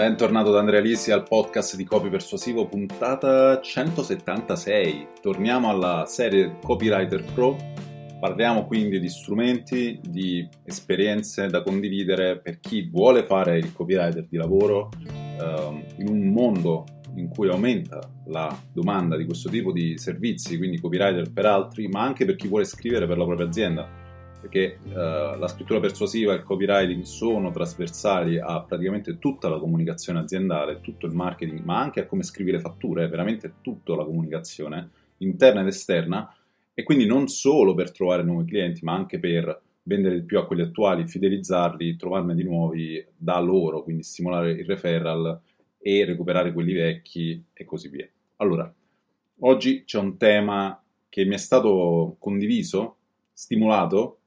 Bentornato da Andrea Lisi al podcast di Copy Persuasivo, puntata 176. Torniamo alla serie Copywriter Pro. Parliamo quindi di strumenti, di esperienze da condividere per chi vuole fare il copywriter di lavoro eh, in un mondo in cui aumenta la domanda di questo tipo di servizi, quindi copywriter per altri, ma anche per chi vuole scrivere per la propria azienda perché uh, la scrittura persuasiva e il copywriting sono trasversali a praticamente tutta la comunicazione aziendale, tutto il marketing, ma anche a come scrivere fatture, veramente tutta la comunicazione interna ed esterna e quindi non solo per trovare nuovi clienti, ma anche per vendere di più a quelli attuali, fidelizzarli, trovarne di nuovi da loro, quindi stimolare il referral e recuperare quelli vecchi e così via. Allora, oggi c'è un tema che mi è stato condiviso, stimolato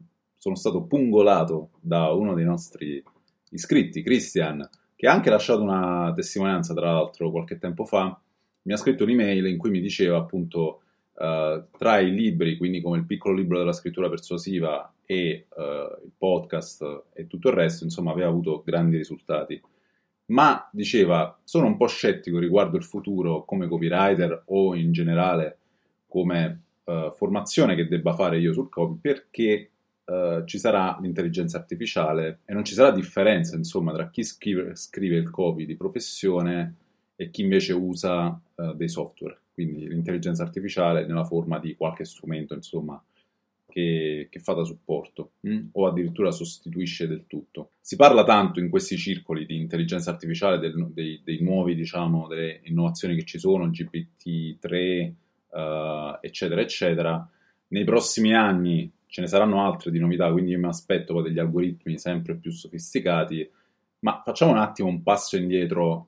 sono stato pungolato da uno dei nostri iscritti, Christian, che ha anche lasciato una testimonianza, tra l'altro, qualche tempo fa. Mi ha scritto un'email in cui mi diceva appunto uh, tra i libri, quindi come il piccolo libro della scrittura persuasiva e uh, il podcast e tutto il resto, insomma, aveva avuto grandi risultati. Ma diceva, sono un po' scettico riguardo il futuro come copywriter o in generale come uh, formazione che debba fare io sul copy perché uh, ci sarà l'intelligenza artificiale e non ci sarà differenza, insomma, tra chi scrive, scrive il copy di professione e chi invece usa uh, dei software. Quindi l'intelligenza artificiale nella forma di qualche strumento, insomma, che, che fa da supporto mh? Mm, o addirittura sostituisce del tutto. Si parla tanto in questi circoli di intelligenza artificiale, del, dei, dei, nuovi, diciamo, delle innovazioni che ci sono, GPT-3, uh, eh, eccetera, eccetera. Nei prossimi anni ce ne saranno altre di novità, quindi io mi aspetto degli algoritmi sempre più sofisticati, ma facciamo un attimo un passo indietro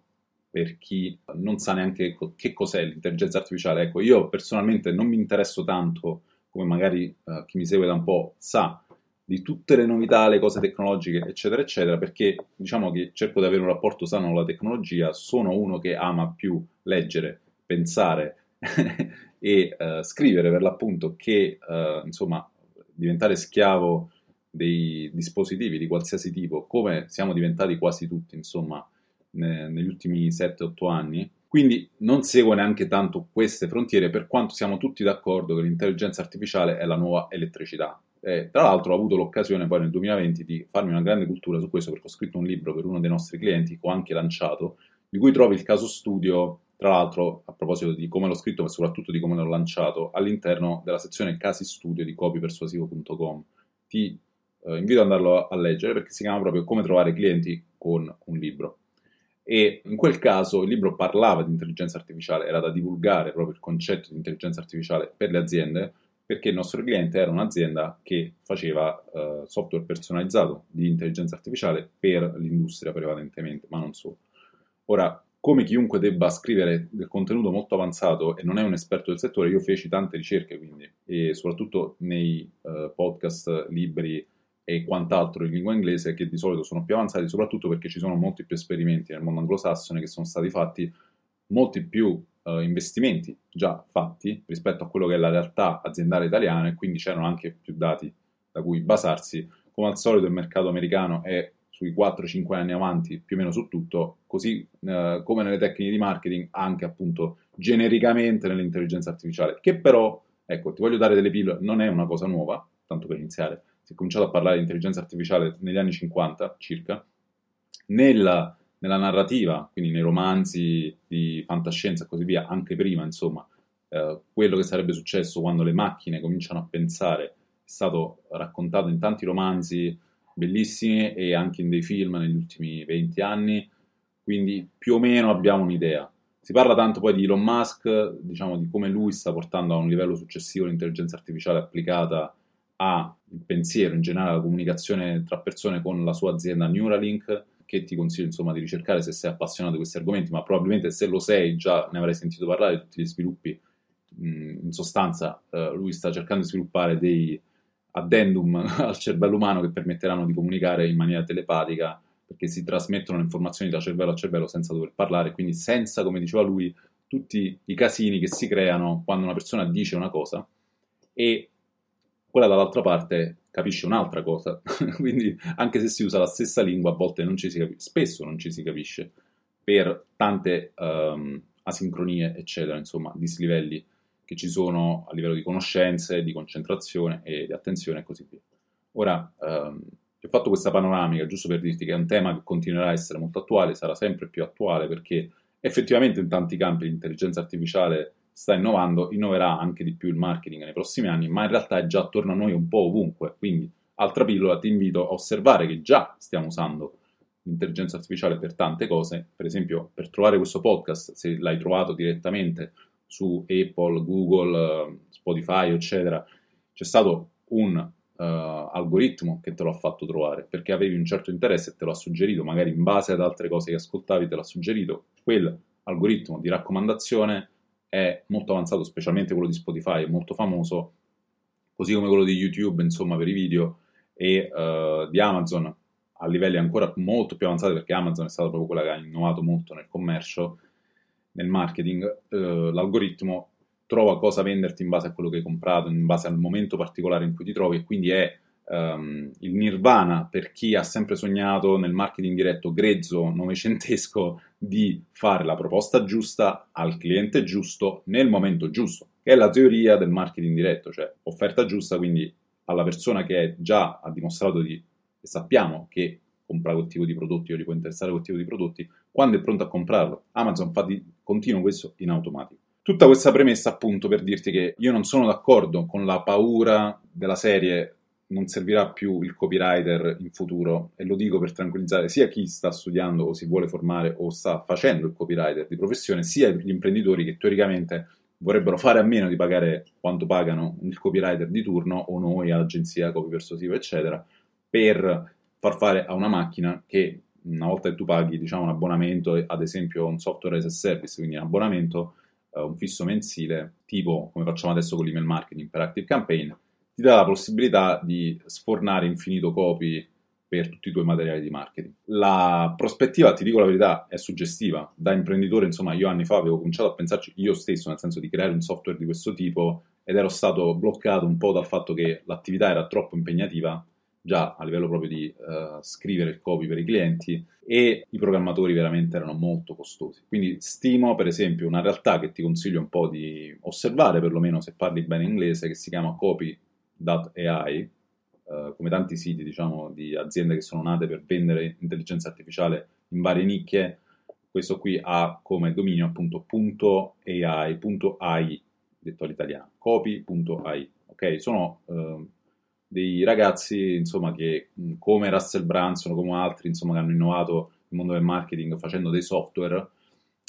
per chi non sa neanche che cos'è l'intelligenza artificiale. Ecco, io personalmente non mi interesso tanto, come magari uh, chi mi segue da un po' sa, di tutte le novità, le cose tecnologiche, eccetera, eccetera, perché diciamo che cerco di avere un rapporto sano con la tecnologia, sono uno che ama più leggere, pensare e uh, scrivere per l'appunto che, uh, insomma, diventare schiavo dei dispositivi di qualsiasi tipo, come siamo diventati quasi tutti, insomma, ne, negli ultimi 7-8 anni. Quindi non segue neanche tanto queste frontiere, per quanto siamo tutti d'accordo che l'intelligenza artificiale è la nuova elettricità. E, tra l'altro ho avuto l'occasione poi nel 2020 di farmi una grande cultura su questo perché ho scritto un libro per uno dei nostri clienti che ho anche lanciato, di cui trovi il caso studio tra l'altro, a proposito di come l'ho scritto, ma soprattutto di come l'ho lanciato, all'interno della sezione casi studio di copypersuasivo.com. Ti eh, invito ad andarlo a leggere perché si chiama proprio Come trovare clienti con un libro. E in quel caso il libro parlava di intelligenza artificiale, era da divulgare proprio il concetto di intelligenza artificiale per le aziende, perché il nostro cliente era un'azienda che faceva eh, software personalizzato di intelligenza artificiale per l'industria prevalentemente, ma non solo. Ora, come chiunque debba scrivere del contenuto molto avanzato e non è un esperto del settore, io feci tante ricerche quindi, e soprattutto nei uh, podcast, libri e quant'altro in lingua inglese che di solito sono più avanzati, soprattutto perché ci sono molti più esperimenti nel mondo anglosassone che sono stati fatti, molti più uh, investimenti già fatti rispetto a quello che è la realtà aziendale italiana e quindi c'erano anche più dati da cui basarsi. Come al solito il mercato americano è sui 4-5 anni avanti più o meno su tutto, così eh, come nelle tecniche di marketing, anche appunto genericamente nell'intelligenza artificiale, che però, ecco, ti voglio dare delle pillole, non è una cosa nuova, tanto per iniziare, si è cominciato a parlare di intelligenza artificiale negli anni 50 circa, nella, nella narrativa, quindi nei romanzi di fantascienza e così via, anche prima, insomma, eh, quello che sarebbe successo quando le macchine cominciano a pensare è stato raccontato in tanti romanzi, bellissimi e anche in dei film negli ultimi 20 anni, quindi più o meno abbiamo un'idea. Si parla tanto poi di Elon Musk, diciamo di come lui sta portando a un livello successivo l'intelligenza artificiale applicata al pensiero, in generale alla comunicazione tra persone con la sua azienda Neuralink, che ti consiglio insomma di ricercare se sei appassionato di questi argomenti, ma probabilmente se lo sei già ne avrai sentito parlare di tutti gli sviluppi. In sostanza eh, lui sta cercando di sviluppare dei, addendum al cervello umano che permetteranno di comunicare in maniera telepatica perché si trasmettono le informazioni da cervello a cervello senza dover parlare, quindi senza, come diceva lui, tutti i casini che si creano quando una persona dice una cosa e quella dall'altra parte capisce un'altra cosa, quindi anche se si usa la stessa lingua a volte non ci si capisce, spesso non ci si capisce. per tante um, asincronie, eccetera, insomma, dislivelli che ci sono a livello di conoscenze, di concentrazione e di attenzione e così via. Ora, um, ho fatto questa panoramica giusto per dirti che è un tema che continuerà a essere molto attuale, sarà sempre più attuale perché effettivamente in tanti campi l'intelligenza artificiale sta innovando, innoverà anche di più il marketing nei prossimi anni, ma in realtà è già attorno a noi un po' ovunque. Quindi, altra pillola, ti invito a osservare che già stiamo usando l'intelligenza artificiale per tante cose, per esempio per trovare questo podcast, se l'hai trovato direttamente su Apple, Google, Spotify, eccetera, c'è stato un uh, algoritmo che te lo ha fatto trovare perché avevi un certo interesse e te lo ha suggerito, magari in base ad altre cose che ascoltavi te l'ha suggerito. Quel algoritmo di raccomandazione è molto avanzato, specialmente quello di Spotify, è molto famoso, così come quello di YouTube, insomma, per i video, e uh, di Amazon a livelli ancora molto più avanzati, perché Amazon è stata proprio quella che ha innovato molto nel commercio, nel marketing, uh, l'algoritmo trova cosa venderti in base a quello che hai comprato, in base al momento particolare in cui ti trovi, e quindi è um, il nirvana per chi ha sempre sognato nel marketing diretto grezzo, novecentesco, di fare la proposta giusta al cliente giusto nel momento giusto, che è la teoria del marketing diretto, cioè offerta giusta, quindi alla persona che già ha dimostrato di, e sappiamo che compra quel tipo di prodotti o gli può interessare quel tipo di prodotti, quando è pronto a comprarlo. Amazon fa di continuo questo in automatico. Tutta questa premessa appunto per dirti che io non sono d'accordo con la paura della serie non servirà più il copywriter in futuro e lo dico per tranquillizzare sia chi sta studiando o si vuole formare o sta facendo il copywriter di professione, sia gli imprenditori che teoricamente vorrebbero fare a meno di pagare quanto pagano il copywriter di turno o noi, agenzia, copy persuasivo, eccetera, per far fare a una macchina che una volta che tu paghi diciamo, un abbonamento, ad esempio un software as a service, quindi un abbonamento, uh, un fisso mensile, tipo come facciamo adesso con l'email marketing per Active Campaign, ti dà la possibilità di sfornare infinito copy per tutti i tuoi materiali di marketing. La prospettiva, ti dico la verità, è suggestiva. Da imprenditore, insomma, io anni fa avevo cominciato a pensarci io stesso, nel senso di creare un software di questo tipo ed ero stato bloccato un po' dal fatto che l'attività era troppo impegnativa, già a livello proprio di uh, scrivere il copy per i clienti e i programmatori veramente erano molto costosi. Quindi stimo, per esempio, una realtà che ti consiglio un po' di osservare, perlomeno se parli bene inglese, che si chiama Copy AI, eh, come tanti siti diciamo, di aziende che sono nate per vendere intelligenza artificiale in varie nicchie, questo qui ha come dominio appunto .ai, .ai detto all'italiano, copy.ai, ok? Sono eh, dei ragazzi, insomma, che come Russell Branson, come altri, insomma, che hanno innovato il mondo del marketing facendo dei software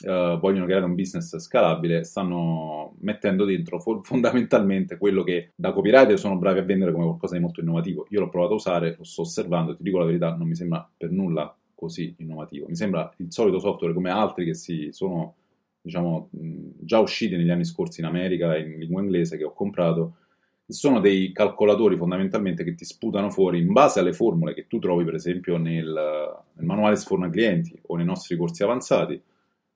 uh, vogliono creare un business scalabile, stanno mettendo dentro fo- fondamentalmente quello che da copywriter sono bravi a vendere come qualcosa di molto innovativo. Io l'ho provato a usare, lo sto osservando, ti dico la verità, non mi sembra per nulla così innovativo. Mi sembra il solito software come altri che si sono diciamo, già usciti negli anni scorsi in America in lingua inglese che ho comprato sono dei calcolatori fondamentalmente che ti sputano fuori in base alle formule che tu trovi per esempio nel, nel manuale sforna clienti o nei nostri corsi avanzati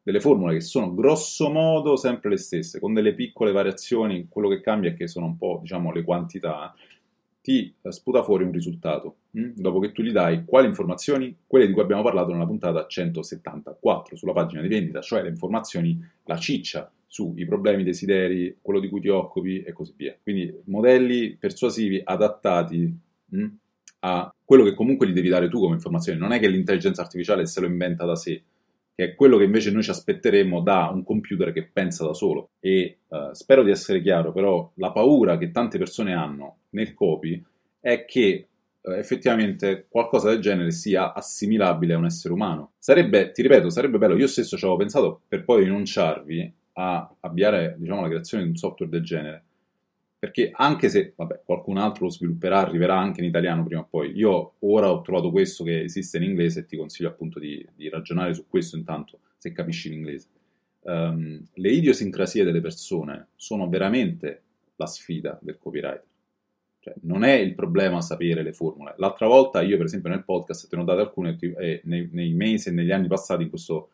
delle formule che sono grosso modo sempre le stesse, con delle piccole variazioni, quello che cambia è che sono un po' diciamo le quantità, ti eh, sputa fuori un risultato. Hm? Dopo che tu gli dai quali informazioni? Quelle di cui abbiamo parlato nella puntata 174 sulla pagina di vendita, cioè le informazioni, la ciccia sui problemi, desideri, quello di cui ti occupi e così via. Quindi modelli persuasivi adattati hm? a quello che comunque gli devi dare tu come informazioni. Non è che l'intelligenza artificiale se lo inventa da sé, che è quello che invece noi ci aspetteremo da un computer che pensa da solo. E uh, spero di essere chiaro, però la paura che tante persone hanno nel copy è che uh, effettivamente qualcosa del genere sia assimilabile a un essere umano. Sarebbe, ti ripeto, sarebbe bello, io stesso ci avevo pensato per poi rinunciarvi a avviare diciamo, la creazione di un software del genere, perché anche se vabbè, qualcun altro lo svilupperà, arriverà anche in italiano prima o poi, io ora ho trovato questo che esiste in inglese e ti consiglio appunto di, di ragionare su questo intanto, se capisci l'inglese. Um, le idiosincrasie delle persone sono veramente la sfida del copywriter. Cioè, non è il problema sapere le formule. L'altra volta io, per esempio, nel podcast te ne ho date alcune e nei, nei mesi e negli anni passati in questo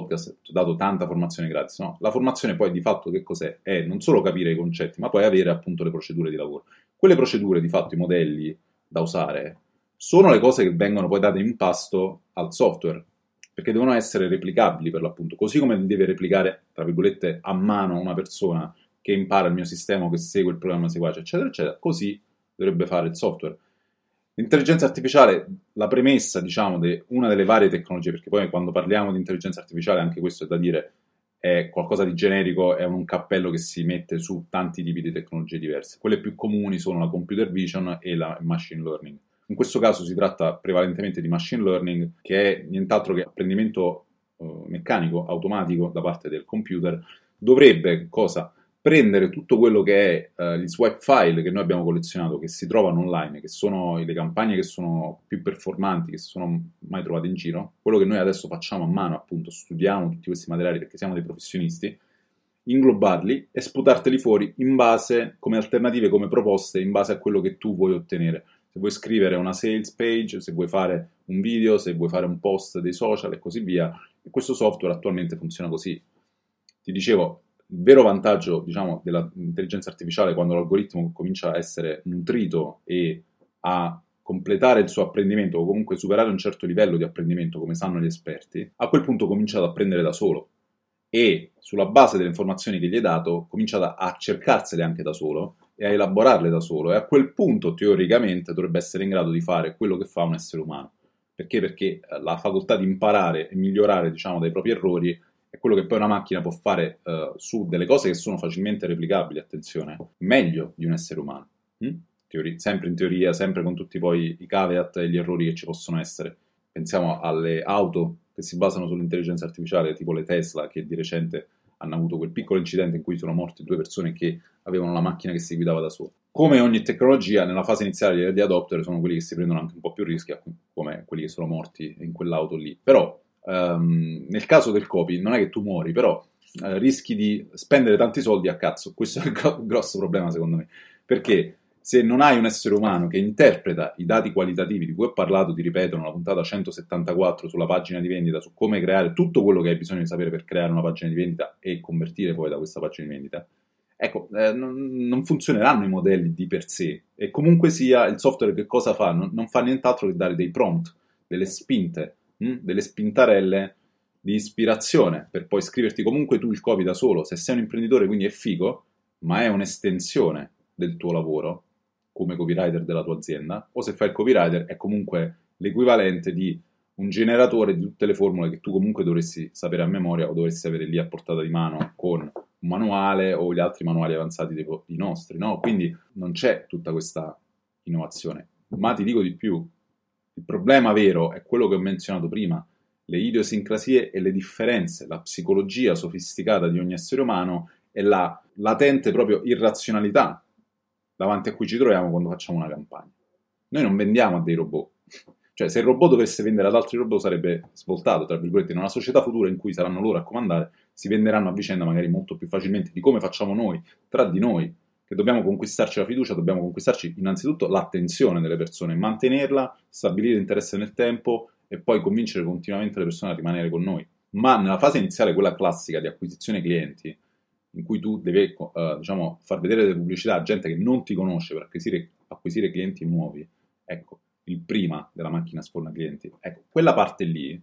podcast ho dato tanta formazione gratis, no? La formazione poi di fatto che cos'è? È non solo capire i concetti, ma poi avere appunto le procedure di lavoro. Quelle procedure, di fatto, i modelli da usare, sono le cose che vengono poi date in pasto al software. perché devono essere replicabili per l'appunto, così come deve replicare, tra virgolette, a mano una persona che impara il mio sistema, che segue il programma seguace, eccetera, eccetera, così dovrebbe fare il software. L'intelligenza artificiale, la premessa, diciamo, di una delle varie tecnologie, perché poi quando parliamo di intelligenza artificiale, anche questo è da dire, è qualcosa di generico, è un cappello che si mette su tanti tipi di tecnologie diverse. Quelle più comuni sono la computer vision e la machine learning. In questo caso si tratta prevalentemente di machine learning, che è nient'altro che apprendimento eh, meccanico, automatico da parte del computer. Dovrebbe cosa? Prendere tutto quello che è uh, gli swipe file che noi abbiamo collezionato, che si trovano online, che sono le campagne che sono più performanti, che si sono mai trovate in giro, quello che noi adesso facciamo a mano, appunto, studiamo tutti questi materiali perché siamo dei professionisti, inglobarli e sputarteli fuori in base, come alternative, come proposte, in base a quello che tu vuoi ottenere. Se vuoi scrivere una sales page, se vuoi fare un video, se vuoi fare un post dei social e così via, e questo software attualmente funziona così. Ti dicevo, il vero vantaggio, diciamo, dell'intelligenza artificiale quando l'algoritmo comincia a essere nutrito e a completare il suo apprendimento o comunque superare un certo livello di apprendimento, come sanno gli esperti, a quel punto comincia ad apprendere da solo e sulla base delle informazioni che gli hai dato comincia a cercarsele anche da solo e a elaborarle da solo e a quel punto teoricamente dovrebbe essere in grado di fare quello che fa un essere umano. Perché? Perché la facoltà di imparare e migliorare, diciamo, dai propri errori quello che poi una macchina può fare uh, su delle cose che sono facilmente replicabili, attenzione, meglio di un essere umano. Hm? Teori- sempre in teoria, sempre con tutti poi i caveat e gli errori che ci possono essere. Pensiamo alle auto che si basano sull'intelligenza artificiale, tipo le Tesla, che di recente hanno avuto quel piccolo incidente in cui sono morte due persone che avevano la macchina che si guidava da sola. Come ogni tecnologia, nella fase iniziale di adopter sono quelli che si prendono anche un po' più rischi, come quelli che sono morti in quell'auto lì. Però um, nel caso del copy non è che tu muori, però uh, rischi di spendere tanti soldi a cazzo. Questo è il gro- grosso problema secondo me, perché se non hai un essere umano che interpreta i dati qualitativi di cui ho parlato, ti ripeto, nella puntata 174 sulla pagina di vendita, su come creare tutto quello che hai bisogno di sapere per creare una pagina di vendita e convertire poi da questa pagina di vendita, ecco, eh, non, non, funzioneranno i modelli di per sé. E comunque sia, il software che cosa fa? Non, non fa nient'altro che dare dei prompt, delle spinte hm, delle spintarelle di ispirazione per poi scriverti comunque tu il copy da solo. Se sei un imprenditore, quindi è figo, ma è un'estensione del tuo lavoro come copywriter della tua azienda, o se fai il copywriter è comunque l'equivalente di un generatore di tutte le formule che tu comunque dovresti sapere a memoria o dovresti avere lì a portata di mano con un manuale o gli altri manuali avanzati dei, dei nostri, no? Quindi non c'è tutta questa innovazione. Ma ti dico di più, il problema vero è quello che ho menzionato prima, le idiosincrasie e le differenze, la psicologia sofisticata di ogni essere umano e la latente proprio irrazionalità davanti a cui ci troviamo quando facciamo una campagna. Noi non vendiamo a dei robot. Cioè, se il robot dovesse vendere ad altri robot sarebbe svoltato, tra virgolette, in una società futura in cui saranno loro a comandare, si venderanno a vicenda magari molto più facilmente di come facciamo noi, tra di noi, che dobbiamo conquistarci la fiducia, dobbiamo conquistarci innanzitutto l'attenzione delle persone, mantenerla, stabilire interesse nel tempo e poi convincere continuamente le persone a rimanere con noi. Ma nella fase iniziale, quella classica di acquisizione clienti, in cui tu devi uh, diciamo, far vedere delle pubblicità a gente che non ti conosce per acquisire, acquisire clienti nuovi, ecco, il prima della macchina sforna clienti, ecco, quella parte lì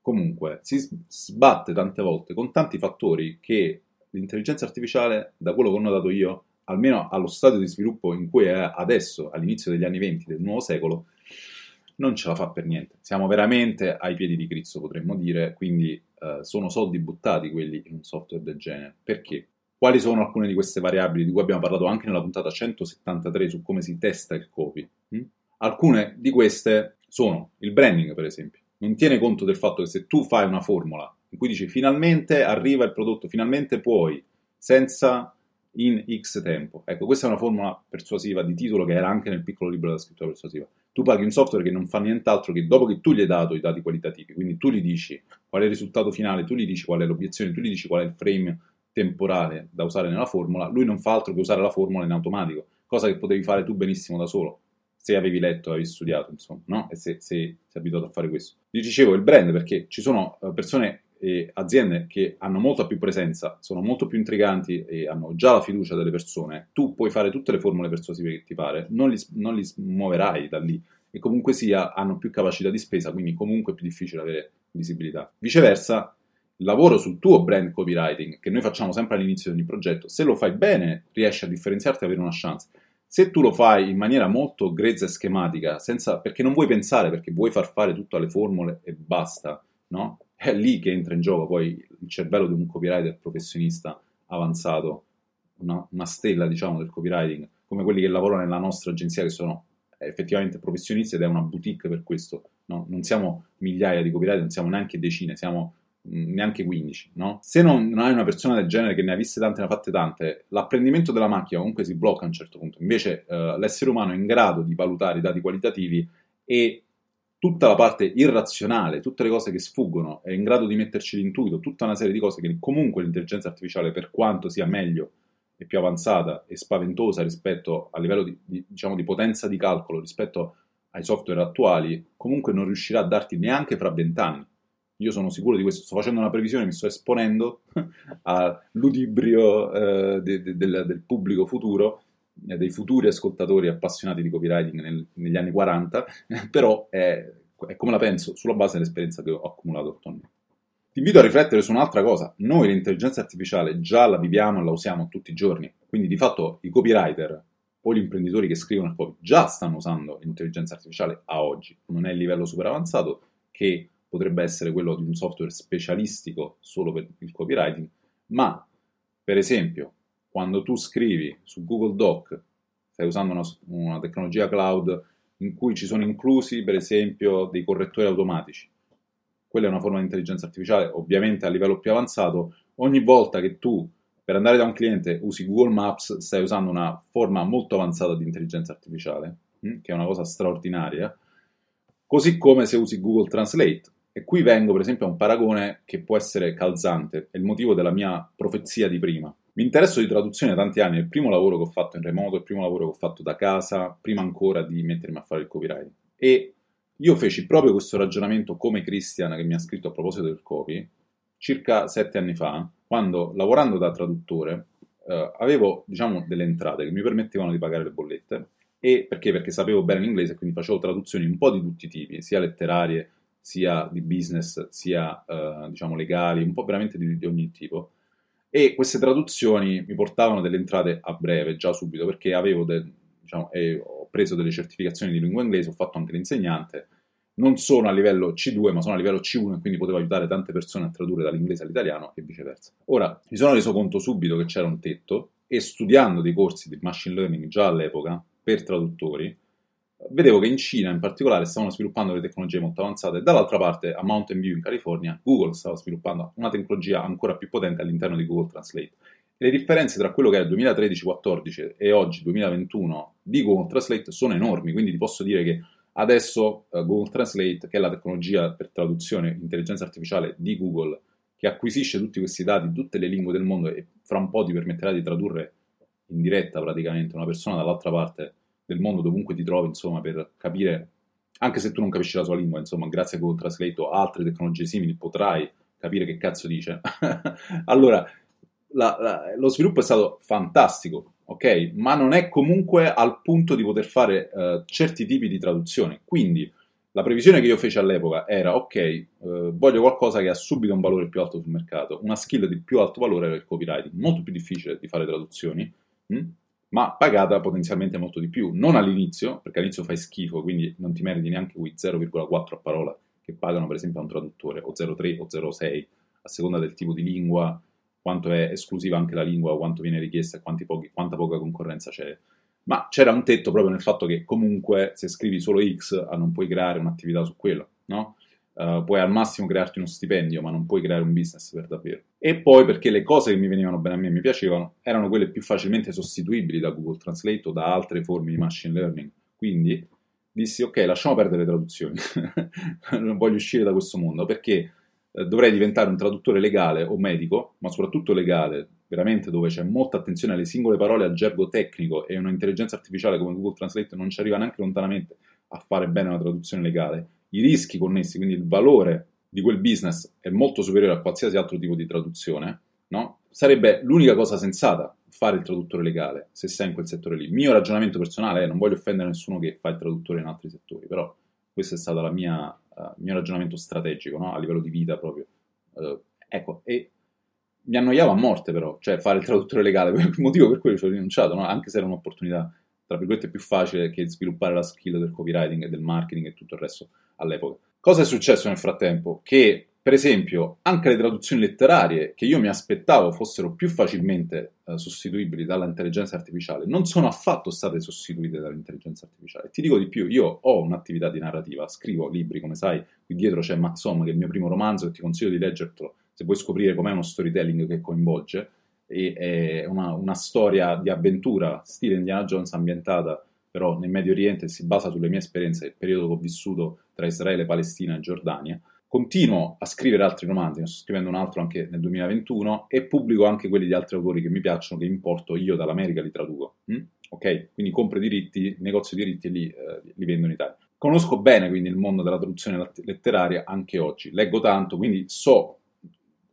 comunque si sbatte tante volte con tanti fattori che l'intelligenza artificiale, da quello che ho notato io, almeno allo stadio di sviluppo in cui è adesso, all'inizio degli anni 20 del nuovo secolo, non ce la fa per niente. Siamo veramente ai piedi di Cristo, potremmo dire, quindi eh, sono soldi buttati quelli in un software del genere. Perché? Quali sono alcune di queste variabili di cui abbiamo parlato anche nella puntata 173 su come si testa il copy? Hm? Alcune di queste sono il branding, per esempio. Non tiene conto del fatto che se tu fai una formula in cui dici finalmente arriva il prodotto, finalmente puoi, senza in X tempo. Ecco, questa è una formula persuasiva di titolo che era anche nel piccolo libro della scrittura persuasiva. Tu paghi un software che non fa nient'altro che dopo che tu gli hai dato i dati qualitativi, quindi tu gli dici qual è il risultato finale, tu gli dici qual è l'obiezione, tu gli dici qual è il frame temporale da usare nella formula, lui non fa altro che usare la formula in automatico, cosa che potevi fare tu benissimo da solo se avevi letto, avevi studiato, insomma, no? E se, se sei abituato a fare questo. Vi dicevo il brand perché ci sono eh, persone e aziende che hanno molta più presenza, sono molto più intriganti e hanno già la fiducia delle persone, tu puoi fare tutte le formule persuasive che ti pare, non li, non li muoverai da lì e comunque sia hanno più capacità di spesa, quindi comunque è più difficile avere visibilità. Viceversa, lavoro sul tuo brand copywriting, che noi facciamo sempre all'inizio di ogni progetto, se lo fai bene riesci a differenziarti e avere una chance. Se tu lo fai in maniera molto grezza e schematica, senza, perché non vuoi pensare, perché vuoi far fare tutte le formule e basta, no? È lì che entra in gioco poi il cervello di un copywriter professionista avanzato, una, una stella diciamo del copywriting, come quelli che lavorano nella nostra agenzia che sono effettivamente professionisti ed è una boutique per questo. No? Non siamo migliaia di copywriter, non siamo neanche decine, siamo neanche 15, no? Se non, non, hai una persona del genere che ne ha viste tante, ne ha fatte tante, l'apprendimento della macchina comunque si blocca a un certo punto. Invece eh, l'essere umano è in grado di valutare i dati qualitativi e tutta la parte irrazionale, tutte le cose che sfuggono, è in grado di metterci l'intuito, tutta una serie di cose che comunque l'intelligenza artificiale, per quanto sia meglio e più avanzata e spaventosa rispetto a livello di, di, diciamo, di potenza di calcolo rispetto ai software attuali, comunque non riuscirà a darti neanche fra vent'anni. Io sono sicuro di questo, sto facendo una previsione, mi sto esponendo al ludibrio eh, de, de, del, del, pubblico futuro, dei futuri ascoltatori appassionati di copywriting nel, negli anni 40, però è, è, come la penso sulla base dell'esperienza che ho accumulato attualmente. Ti invito a riflettere su un'altra cosa, noi l'intelligenza artificiale già la viviamo e la usiamo tutti i giorni, quindi di fatto i copywriter o gli imprenditori che scrivono il copy già stanno usando l'intelligenza artificiale a oggi, non è il livello super avanzato che potrebbe essere quello di un software specialistico solo per il copywriting, ma per esempio quando tu scrivi su Google Doc, stai usando una, una tecnologia cloud in cui ci sono inclusi per esempio dei correttori automatici, quella è una forma di intelligenza artificiale, ovviamente a livello più avanzato, ogni volta che tu per andare da un cliente usi Google Maps stai usando una forma molto avanzata di intelligenza artificiale, hm, che è una cosa straordinaria, così come se usi Google Translate. E qui vengo per esempio a un paragone che può essere calzante, è il motivo della mia profezia di prima. Mi interesso di traduzione da tanti anni, è il primo lavoro che ho fatto in remoto, il primo lavoro che ho fatto da casa, prima ancora di mettermi a fare il copyright. E io feci proprio questo ragionamento come Christian che mi ha scritto a proposito del copy, circa sette anni fa, quando lavorando da traduttore eh, avevo diciamo delle entrate che mi permettevano di pagare le bollette e perché? Perché sapevo bene l'inglese e quindi facevo traduzioni un po' di tutti i tipi, sia letterarie sia di business, sia eh, diciamo legali, un po' veramente di, di, ogni tipo. E queste traduzioni mi portavano delle entrate a breve, già subito, perché avevo del, diciamo, ho preso delle certificazioni di lingua inglese, ho fatto anche l'insegnante. Non sono a livello C2, ma sono a livello C1 e quindi potevo aiutare tante persone a tradurre dall'inglese all'italiano e viceversa. Ora, mi sono reso conto subito che c'era un tetto e studiando dei corsi di machine learning già all'epoca per traduttori, vedevo che in Cina in particolare stavano sviluppando delle tecnologie molto avanzate dall'altra parte a Mountain View in California Google stava sviluppando una tecnologia ancora più potente all'interno di Google Translate. Le differenze tra quello che era 2013-14 e oggi 2021 di Google Translate sono enormi, quindi ti posso dire che adesso uh, Google Translate, che è la tecnologia per traduzione intelligenza artificiale di Google, che acquisisce tutti questi dati, tutte le lingue del mondo e fra un po' ti permetterà di tradurre in diretta praticamente una persona dall'altra parte del mondo dovunque ti trovi, insomma, per capire, anche se tu non capisci la sua lingua, insomma, grazie a Google Translate o altre tecnologie simili potrai capire che cazzo dice. allora, la, la, lo sviluppo è stato fantastico, ok? Ma non è comunque al punto di poter fare uh, certi tipi di traduzione. Quindi la previsione che io feci all'epoca era, ok, uh, voglio qualcosa che ha subito un valore più alto sul mercato. Una skill di più alto valore era il copywriting, molto più difficile di fare traduzioni. Hm? Ma pagata potenzialmente molto di più. Non all'inizio, perché all'inizio fai schifo, quindi non ti meriti neanche quei 0,4 a parola che pagano per esempio a un traduttore, o 0,3 o 0,6, a seconda del tipo di lingua, quanto è esclusiva anche la lingua, quanto viene richiesta e quanta poca concorrenza c'è. Ma c'era un tetto proprio nel fatto che comunque se scrivi solo X non puoi creare un'attività su quello, no? Uh, puoi al massimo crearti uno stipendio, ma non puoi creare un business per davvero. E poi perché le cose che mi venivano bene a me e mi piacevano erano quelle più facilmente sostituibili da Google Translate o da altre forme di machine learning. Quindi dissi ok, lasciamo perdere le traduzioni, non voglio uscire da questo mondo perché eh, dovrei diventare un traduttore legale o medico, ma soprattutto legale, veramente dove c'è molta attenzione alle singole parole al gergo tecnico e un'intelligenza artificiale come Google Translate non ci arriva neanche lontanamente a fare bene una traduzione legale i rischi connessi, quindi il valore di quel business è molto superiore a qualsiasi altro tipo di traduzione, no? sarebbe l'unica cosa sensata fare il traduttore legale, se sei in quel settore lì. Il mio ragionamento personale è, non voglio offendere nessuno che fa il traduttore in altri settori, però questo è stato uh, il mio ragionamento strategico, no? a livello di vita proprio. Uh, ecco, e mi annoiava a morte però, cioè fare il traduttore legale, il motivo per cui ci ho rinunciato, no? anche se era un'opportunità, tra virgolette, più facile che sviluppare la skill del copywriting e del marketing e tutto il resto all'epoca. Cosa è successo nel frattempo? Che per esempio, anche le traduzioni letterarie, che io mi aspettavo fossero più facilmente eh, sostituibili dall'intelligenza artificiale, non sono affatto state sostituite dall'intelligenza artificiale. Ti dico di più, io ho un'attività di narrativa, scrivo libri, come sai, qui dietro c'è Max Home, che è il mio primo romanzo, e ti consiglio di leggerlo se vuoi scoprire com'è uno storytelling che coinvolge. E è una, una storia di avventura, stile Indiana Jones, ambientata però nel Medio Oriente, si basa sulle mie esperienze, il periodo che ho vissuto tra Israele, Palestina e Giordania Continuo a scrivere altri romanzi, ne sto scrivendo un altro anche nel 2021 e pubblico anche quelli di altri autori che mi piacciono, che importo io dall'America, li traduco. Mm? Ok? Quindi compro i diritti, negozio di diritti e li, eh, li vendo in Italia. Conosco bene quindi il mondo della traduzione letteraria anche oggi, leggo tanto, quindi so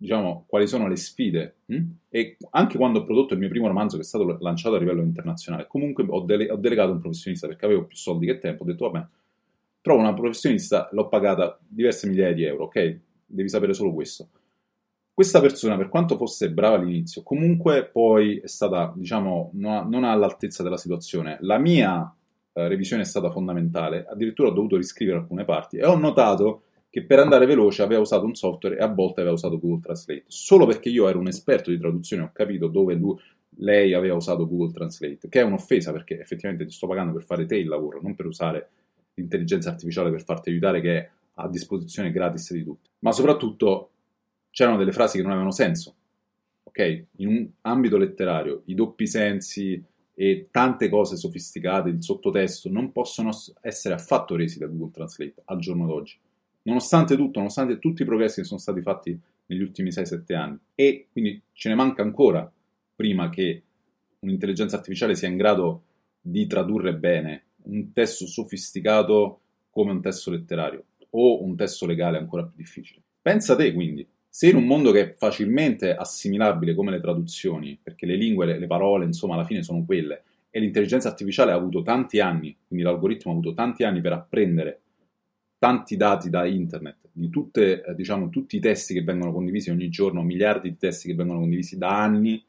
diciamo, quali sono le sfide. Hm? E anche quando ho prodotto il mio primo romanzo, che è stato lanciato a livello internazionale, comunque ho, dele- ho delegato un professionista perché avevo più soldi che tempo. Ho detto, vabbè, trovo una professionista, l'ho pagata diverse migliaia di euro, ok? Devi sapere solo questo. Questa persona, per quanto fosse brava all'inizio, comunque poi è stata, diciamo, non all'altezza della situazione. La mia eh, revisione è stata fondamentale, addirittura ho dovuto riscrivere alcune parti e ho notato che per andare veloce aveva usato un software e a volte aveva usato Google Translate, solo perché io ero un esperto di traduzione, ho capito dove lui, lei aveva usato Google Translate, che è un'offesa perché effettivamente ti sto pagando per fare te il lavoro, non per usare l'intelligenza artificiale per farti aiutare che è a disposizione gratis di tutti. Ma soprattutto c'erano delle frasi che non avevano senso. Ok? In un ambito letterario i doppi sensi e tante cose sofisticate, il sottotesto, non possono essere affatto resi da Google Translate al giorno d'oggi. Nonostante tutto, nonostante tutti i progressi che sono stati fatti negli ultimi 6-7 anni. E quindi ce ne manca ancora prima che un'intelligenza artificiale sia in grado di tradurre bene un testo sofisticato come un testo letterario o un testo legale ancora più difficile. Pensa te quindi, se in un mondo che è facilmente assimilabile come le traduzioni, perché le lingue, le, le parole, insomma, alla fine sono quelle, e l'intelligenza artificiale ha avuto tanti anni, quindi l'algoritmo ha avuto tanti anni per apprendere tanti dati da internet, di tutte, eh, diciamo, tutti i testi che vengono condivisi ogni giorno, miliardi di testi che vengono condivisi da anni,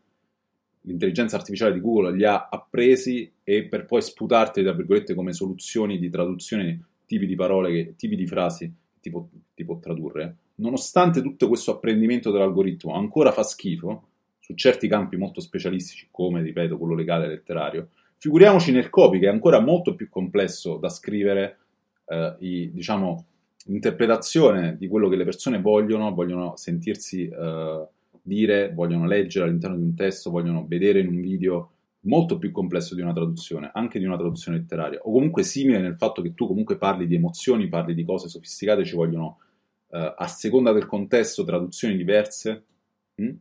l'intelligenza artificiale di Google li ha appresi e per poi sputarteli, tra virgolette, come soluzioni di traduzione, tipi di parole, che, tipi di frasi che ti ti può tradurre, nonostante tutto questo apprendimento dell'algoritmo ancora fa schifo, su certi campi molto specialistici, come, ripeto, quello legale e letterario, figuriamoci nel copy, che è ancora molto più complesso da scrivere, eh, i, diciamo, l'interpretazione di quello che le persone vogliono, vogliono sentirsi... Eh, dire, vogliono leggere all'interno di un testo, vogliono vedere in un video molto più complesso di una traduzione, anche di una traduzione letteraria, o comunque simile nel fatto che tu comunque parli di emozioni, parli di cose sofisticate, ci vogliono eh, a seconda del contesto traduzioni diverse mh? Hm,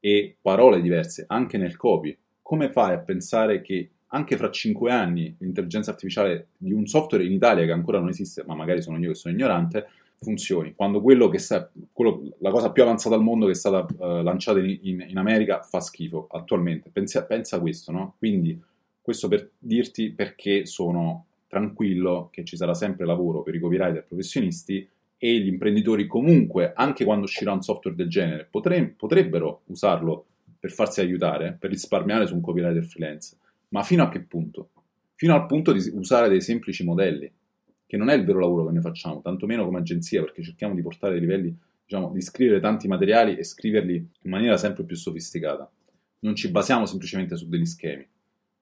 e parole diverse, anche nel copy. Come fai a pensare che anche fra cinque anni l'intelligenza artificiale di un software in Italia che ancora non esiste, ma magari sono io che sono ignorante, funzioni, quando quello che sta, quello, la cosa più avanzata al mondo che è stata uh, lanciata in, in, in, America fa schifo attualmente. Pensa, pensa a questo, no? Quindi questo per dirti perché sono tranquillo che ci sarà sempre lavoro per i copywriter professionisti e gli imprenditori comunque, anche quando uscirà un software del genere, potre, potrebbero usarlo per farsi aiutare, per risparmiare su un copywriter freelance. Ma fino a che punto? Fino al punto di usare dei semplici modelli che non è il vero lavoro che noi facciamo, tantomeno come agenzia, perché cerchiamo di portare ai livelli, diciamo, di scrivere tanti materiali e scriverli in maniera sempre più sofisticata. Non ci basiamo semplicemente su degli schemi.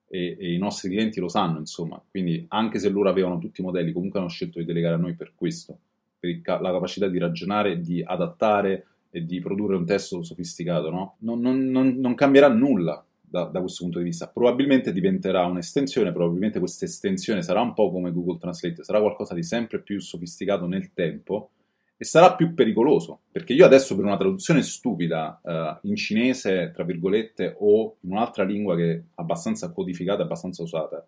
E, e, i nostri clienti lo sanno, insomma. Quindi, anche se loro avevano tutti i modelli, comunque hanno scelto di delegare a noi per questo, per il, la capacità di ragionare, di adattare e di produrre un testo sofisticato, no? non, non, non, non cambierà nulla da, da, questo punto di vista. Probabilmente diventerà un'estensione, probabilmente questa estensione sarà un po' come Google Translate, sarà qualcosa di sempre più sofisticato nel tempo e sarà più pericoloso, perché io adesso per una traduzione stupida uh, in cinese, tra virgolette, o in un'altra lingua che è abbastanza codificata, abbastanza usata,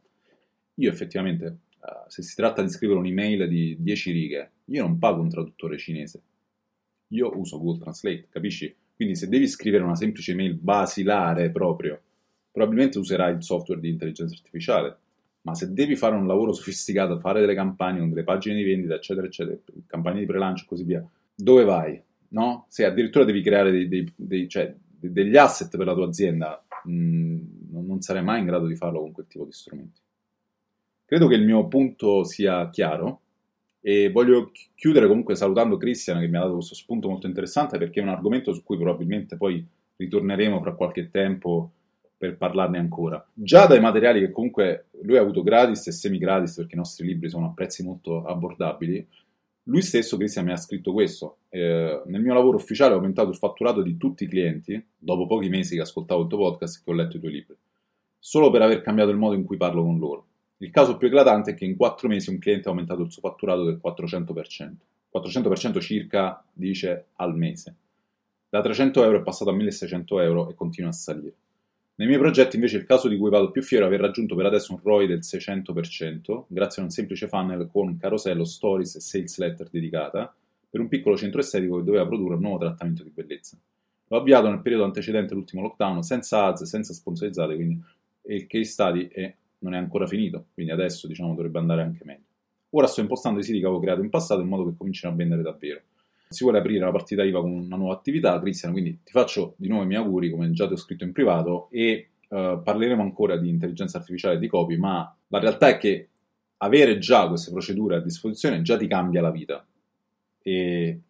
io effettivamente, uh, se si tratta di scrivere un'email di 10 righe, io non pago un traduttore cinese, io uso Google Translate, capisci? Quindi se devi scrivere una semplice email basilare proprio, probabilmente userai il software di intelligenza artificiale, ma se devi fare un lavoro sofisticato, fare delle campagne con delle pagine di vendita, eccetera, eccetera, campagne di prelancio e così via, dove vai? No? Se addirittura devi creare dei, dei, dei, cioè, degli asset per la tua azienda, mh, mm, non sarai mai in grado di farlo con quel tipo di strumenti. Credo che il mio punto sia chiaro e voglio chiudere comunque salutando Christian che mi ha dato questo spunto molto interessante perché è un argomento su cui probabilmente poi ritorneremo fra qualche tempo per parlarne ancora. Già dai materiali che comunque lui ha avuto gratis e semi gratis perché i nostri libri sono a prezzi molto abbordabili, lui stesso, Cristian, mi ha scritto questo. Eh, nel mio lavoro ufficiale ho aumentato il fatturato di tutti i clienti dopo pochi mesi che ascoltavo il tuo podcast e che ho letto i tuoi libri, solo per aver cambiato il modo in cui parlo con loro. Il caso più eclatante è che in quattro mesi un cliente ha aumentato il suo fatturato del 400%. 400% circa, dice, al mese. Da 300 euro è passato a 1600 euro e continua a salire. Nei miei progetti invece il caso di cui vado più fiero è aver raggiunto per adesso un ROI del 600% grazie a un semplice funnel con carosello, stories e sales letter dedicata per un piccolo centro estetico che doveva produrre un nuovo trattamento di bellezza. L'ho avviato nel periodo antecedente all'ultimo lockdown senza ads, senza sponsorizzate, quindi il case study è, non è ancora finito, quindi adesso diciamo dovrebbe andare anche meglio. Ora sto impostando i siti che avevo creato in passato in modo che cominciano a vendere davvero si vuole aprire una partita IVA con una nuova attività, Cristian, quindi ti faccio di nuovo i miei auguri, come già ti ho scritto in privato, e uh, parleremo ancora di intelligenza artificiale e di copy, ma la realtà è che avere già queste procedure a disposizione già ti cambia la vita. E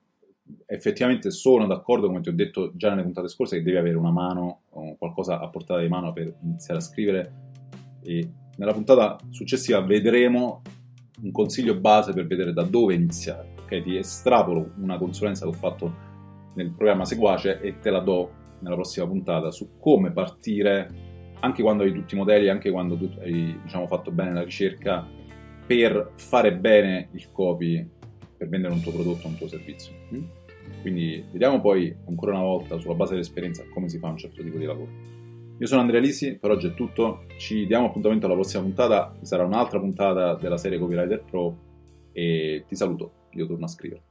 effettivamente sono d'accordo, come ti ho detto già nelle puntate scorse, che devi avere una mano qualcosa a portata di mano per iniziare a scrivere. E nella puntata successiva vedremo un consiglio base per vedere da dove iniziare ok? Ti estrapolo una consulenza che ho fatto nel programma seguace e te la do nella prossima puntata su come partire anche quando hai tutti i modelli, anche quando tu hai diciamo, fatto bene la ricerca, per fare bene il copy per vendere un tuo prodotto un tuo servizio. Mm? Quindi vediamo poi ancora una volta sulla base dell'esperienza come si fa un certo tipo di lavoro. Io sono Andrea Lisi, per oggi è tutto, ci diamo appuntamento alla prossima puntata, sarà un'altra puntata della serie Copywriter Pro e ti saluto io torno a scrivere.